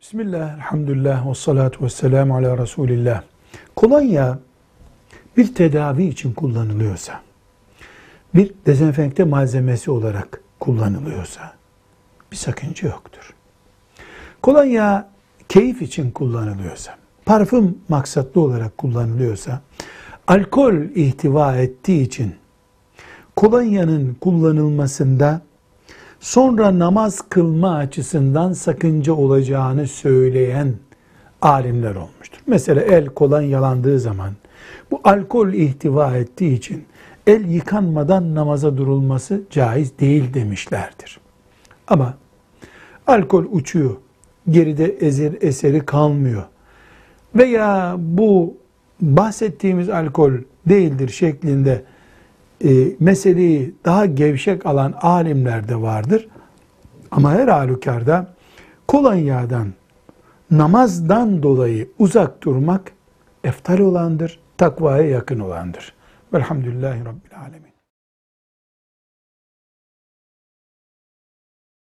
Bismillah, elhamdülillah, ve salatu ve selamu ala Resulillah. Kolonya bir tedavi için kullanılıyorsa, bir dezenfekte malzemesi olarak kullanılıyorsa bir sakınca yoktur. Kolonya keyif için kullanılıyorsa, parfüm maksatlı olarak kullanılıyorsa, alkol ihtiva ettiği için kolonyanın kullanılmasında sonra namaz kılma açısından sakınca olacağını söyleyen alimler olmuştur. Mesela el kolonyalandığı zaman bu alkol ihtiva ettiği için el yıkanmadan namaza durulması caiz değil demişlerdir. Ama alkol uçuyor, geride ezer, eseri kalmıyor veya bu bahsettiğimiz alkol değildir şeklinde e, meseleyi daha gevşek alan alimler de vardır. Ama her halükarda kolonyadan, namazdan dolayı uzak durmak eftal olandır, takvaya yakın olandır. Velhamdülillahi Rabbil Alemin.